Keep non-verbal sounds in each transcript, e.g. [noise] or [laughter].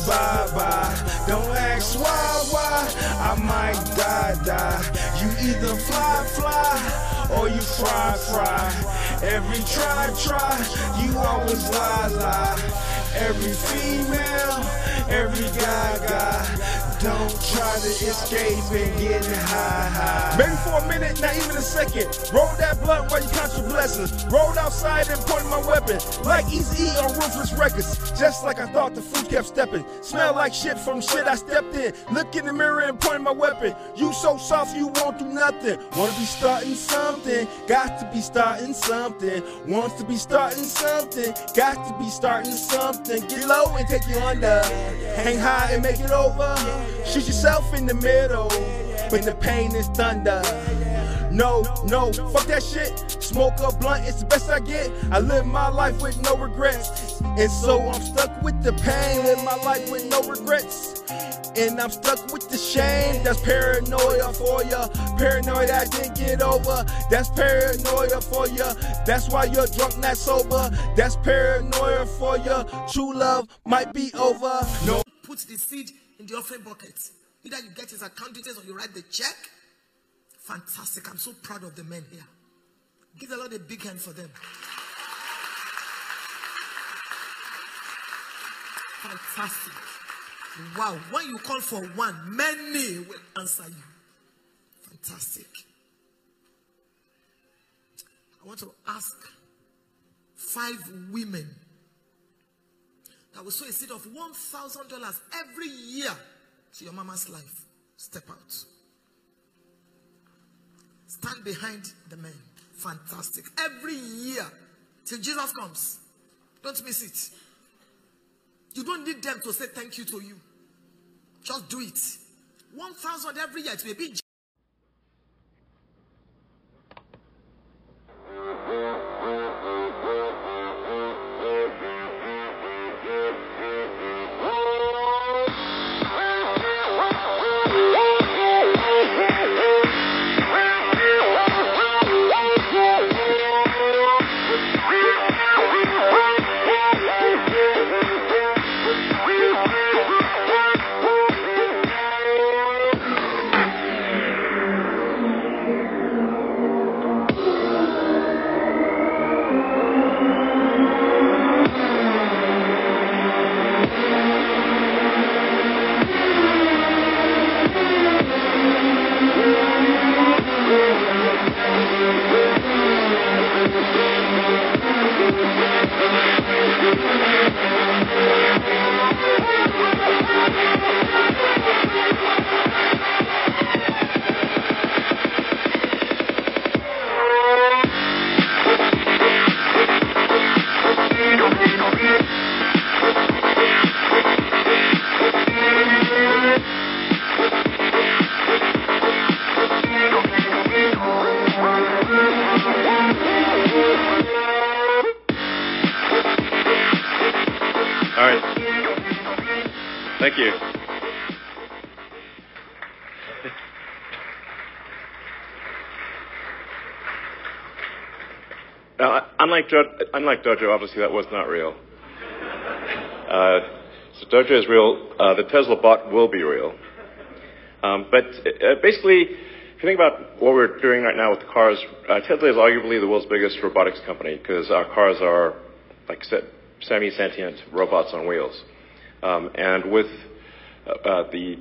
Say goodbye, bye. Don't ask why, why. I might die, die. You either fly, fly, or you fry, fry. Every try, try. You always lie, lie. Every female, every guy, guy. Don't try to escape and get high, high. Maybe for a minute, not even a second. Roll that blunt while you count your blessings. Rolled outside and pointed my weapon. Like Easy E on Ruthless Records. Just like I thought the food kept stepping. Smell like shit from shit I stepped in. Look in the mirror and point my weapon. You so soft you won't do nothing. Wanna be starting something. Got to be starting something. Wants to be starting something. Got to be starting something. Get low and take you under. Hang high and make it over. Shoot yourself in the middle. When the pain is thunder. No, no, fuck that shit. Smoke a blunt, it's the best I get. I live my life with no regrets. And so I'm stuck with the pain. Live my life with no regrets. And I'm stuck with the shame. That's paranoia for ya. Paranoia I didn't get over. That's paranoia for ya. That's why you're drunk, not sober. That's paranoia for ya. True love might be over. No. put the seed in the offering bucket. Either you get his account details or you write the check. Fantastic. I'm so proud of the men here. Give the Lord a big hand for them. Fantastic. Wow. When you call for one, many will answer you. Fantastic. I want to ask five women that will sow a seed of $1,000 every year to your mama's life. Step out. Stand behind the men. Fantastic. Every year till Jesus comes. Don't miss it. You don't need them to say thank you to you. Just do it. 1,000 every year. It may be Uh, unlike, unlike Dojo, obviously that was not real. Uh, so Dojo is real. Uh, the Tesla bot will be real. Um, but uh, basically, if you think about what we're doing right now with the cars, uh, Tesla is arguably the world's biggest robotics company because our cars are, like semi-sentient robots on wheels. Um, and with uh, the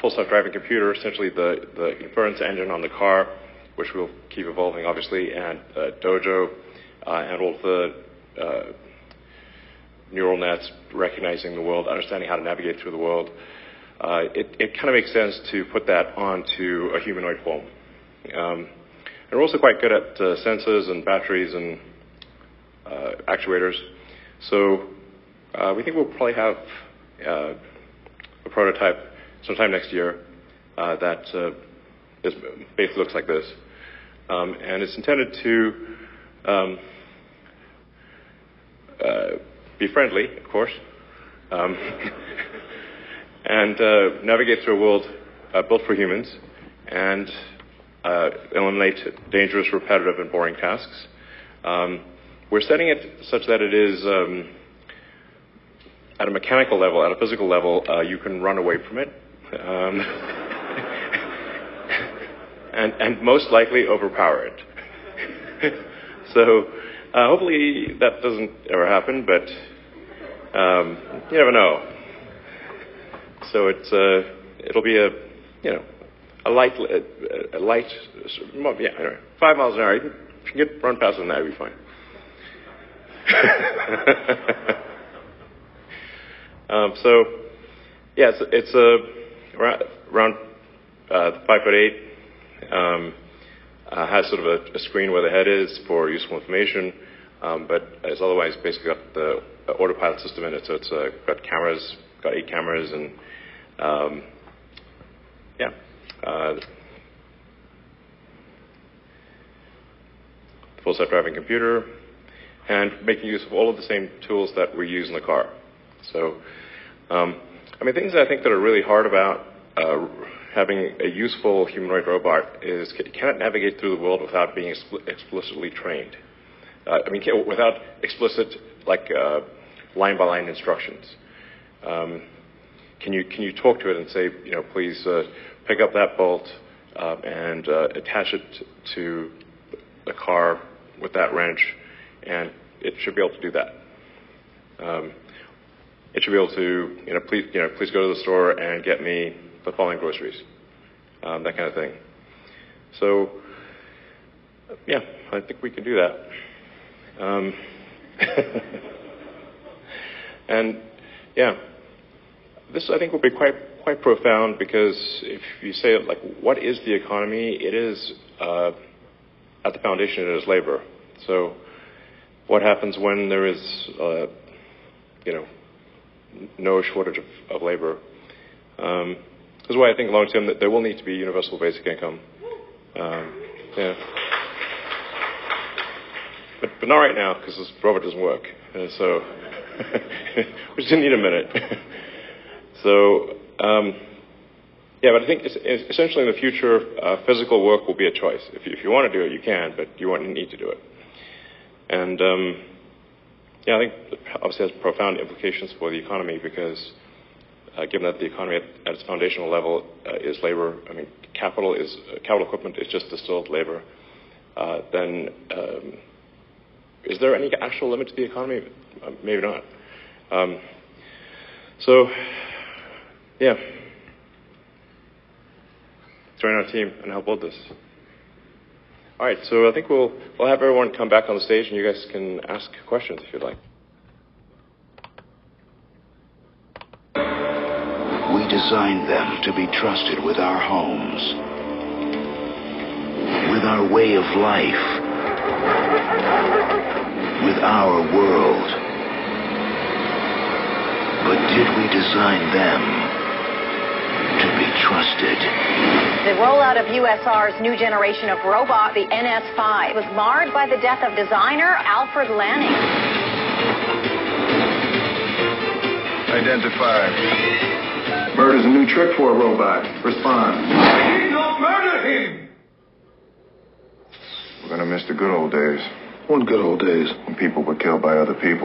full self-driving computer, essentially the, the inference engine on the car, which will keep evolving, obviously, and uh, Dojo, uh, and all the uh, neural nets recognizing the world, understanding how to navigate through the world. It, it kind of makes sense to put that onto a humanoid form. Um, and we're also quite good at uh, sensors and batteries and uh, actuators. So uh, we think we'll probably have a prototype sometime next year that is, basically looks like this. Um, and it's intended to um, uh, be friendly, of course, um, [laughs] and uh, navigate through a world uh, built for humans and uh, eliminate dangerous, repetitive, and boring tasks. Um, we're setting it such that it is um, at a mechanical level, at a physical level, uh, you can run away from it. [laughs] And, and most likely overpower it. [laughs] so uh, hopefully that doesn't ever happen, but um, you never know. So it's uh, it'll be a you know a light a, a light yeah anyway, five miles an hour. You can, get run faster than that, you'll be fine. [laughs] um, so yeah, it's, it's a around, around uh, five foot eight. Um, uh, has sort of a, a, screen where the head is for useful information, um, but it's otherwise basically got the autopilot system in it. So it's uh, got cameras, got eight cameras, and um, yeah. Uh, full self-driving computer, and making use of all of the same tools that we use in the car. So, um, I mean, things I think that are really hard about uh, having a useful humanoid robot is it navigate through the world without being expl- explicitly trained? Uh, I mean, without explicit, like, uh, line by line instructions. Um, can you can you talk to it and say, you know, please uh, pick up that bolt uh, and uh, attach it to the car with that wrench, and it should be able to do that. Um, it should be able to, you know, please, you know, please go to the store and get me the following groceries, um, that kind of thing. So, yeah, I think we can do that. Um, [laughs] and yeah, this I think will be quite quite profound because if you say like, what is the economy? It is uh, at the foundation. It is labor. So, what happens when there is, uh, you know, no shortage of, of labor? Um, this is why I think long term that there will need to be universal basic income. Um, yeah. But, but not right now because this robot doesn't work. And so [laughs] we just need a minute. [laughs] so, um, yeah, but I think it's essentially in the future, uh, physical work will be a choice. If you, if you want to do it, you can, but you won't need to do it. And um, yeah, I think obviously has profound implications for the economy because uh, given that the economy at, at its foundational level uh, is labor, I mean, capital is uh, capital equipment is just distilled labor. Uh, then, um, is there any actual limit to the economy? Uh, maybe not. Um, so, yeah, join our team and help build this. All right, so I think we'll we'll have everyone come back on the stage, and you guys can ask questions if you'd like. We designed them to be trusted with our homes, with our way of life, with our world. But did we design them to be trusted? The rollout of USR's new generation of robot, the NS5, was marred by the death of designer Alfred Lanning. Identified. Murder's a new trick for a robot. Respond. We don't murder him! We're gonna miss the good old days. One good old days when people were killed by other people.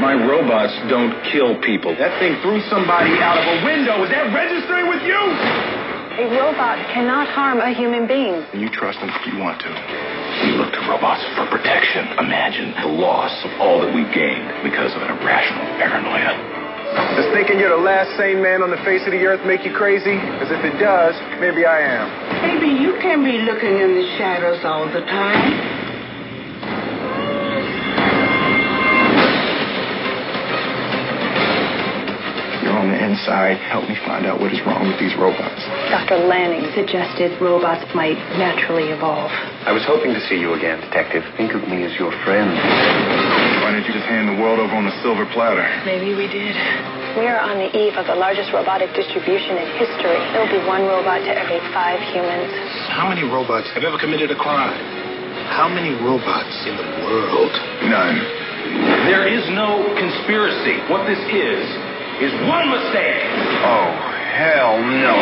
My robots don't kill people. That thing threw somebody out of a window. Is that registering with you? A robot cannot harm a human being. And you trust them if you want to. We look to robots for protection. Imagine the loss of all that we gained because of an irrational paranoia. Does thinking you're the last sane man on the face of the earth make you crazy? Because if it does, maybe I am. Maybe you can be looking in the shadows all the time. You're on the inside. Help me find out what is wrong with these robots. Dr. Lanning suggested robots might naturally evolve. I was hoping to see you again, Detective. Think of me as your friend. Why didn't you just hand the world over on a silver platter? Maybe we did. We are on the eve of the largest robotic distribution in history. There will be one robot to every five humans. How many robots have ever committed a crime? How many robots in the world? None. There is no conspiracy. What this is, is one mistake. Oh, hell no.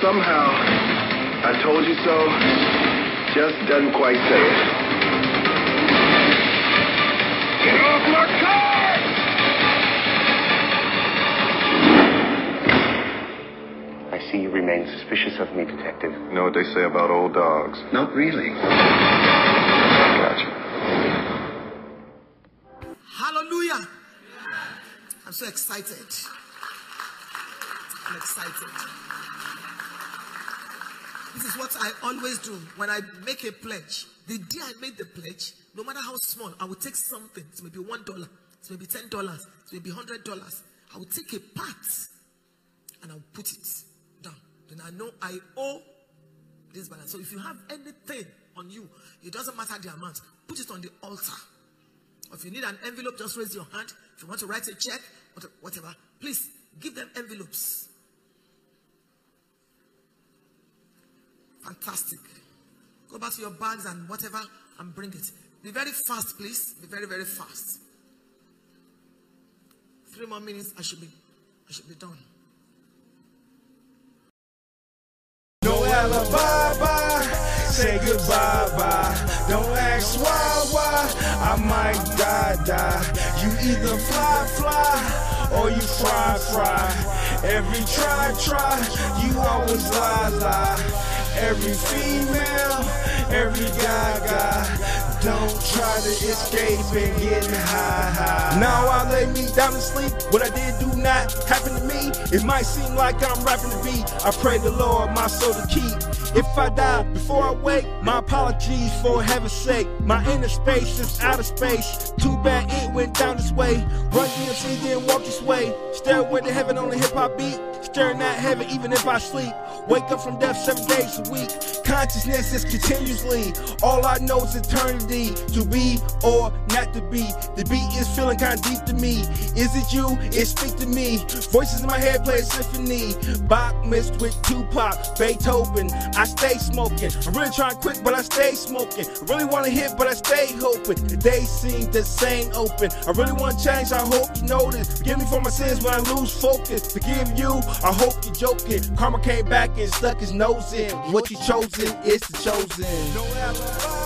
Somehow, I told you so just doesn't quite say it. See you remain suspicious of me, Detective. You know what they say about old dogs? Not really. Gotcha. Hallelujah. I'm so excited. I'm excited. This is what I always do when I make a pledge. The day I made the pledge, no matter how small, I will take something. It may be one dollar, it may be ten dollars, it may be hundred dollars. I will take a part and I'll put it down. Then I know I owe this balance. So if you have anything on you, it doesn't matter the amount, put it on the altar. Or if you need an envelope, just raise your hand. If you want to write a check, whatever, please give them envelopes. Fantastic. Go back to your bags and whatever and bring it. Be very fast, please. Be very, very fast. Three more minutes, I should be I should be done. No alibi, bye. Say goodbye, bye. Don't ask why, why. I might die, die. You either fly, fly, or you fry, fry. Every try, try. You always lie, lie. Every female, every guy, guy. Don't try to escape and get high, high. Now I lay me down to sleep. What I did do not happen to me. It might seem like I'm rapping to be. I pray the Lord my soul to keep. If I die before I wake, my apologies for heaven's sake. My inner space is outer space. Too bad it went down this way. Run DMC, then walk this way. Stairway to heaven on the hip hop beat. Staring at heaven even if I sleep. Wake up from death seven days a week. Consciousness is continuously. All I know is eternity. To be or not to be. The beat is feeling kind of deep to me. Is it you? It speak to me. Voices in my head play a symphony. Bach mixed with Tupac, Beethoven. I stay smoking. I'm really trying to quit, but I stay smoking. I really want to hit, but I stay hoping. The seem the same open. I really want to change. I hope you notice. Forgive me for my sins when I lose focus. Forgive you. I hope you're joking. Karma came back stuck his nose in. What you chosen is the chosen.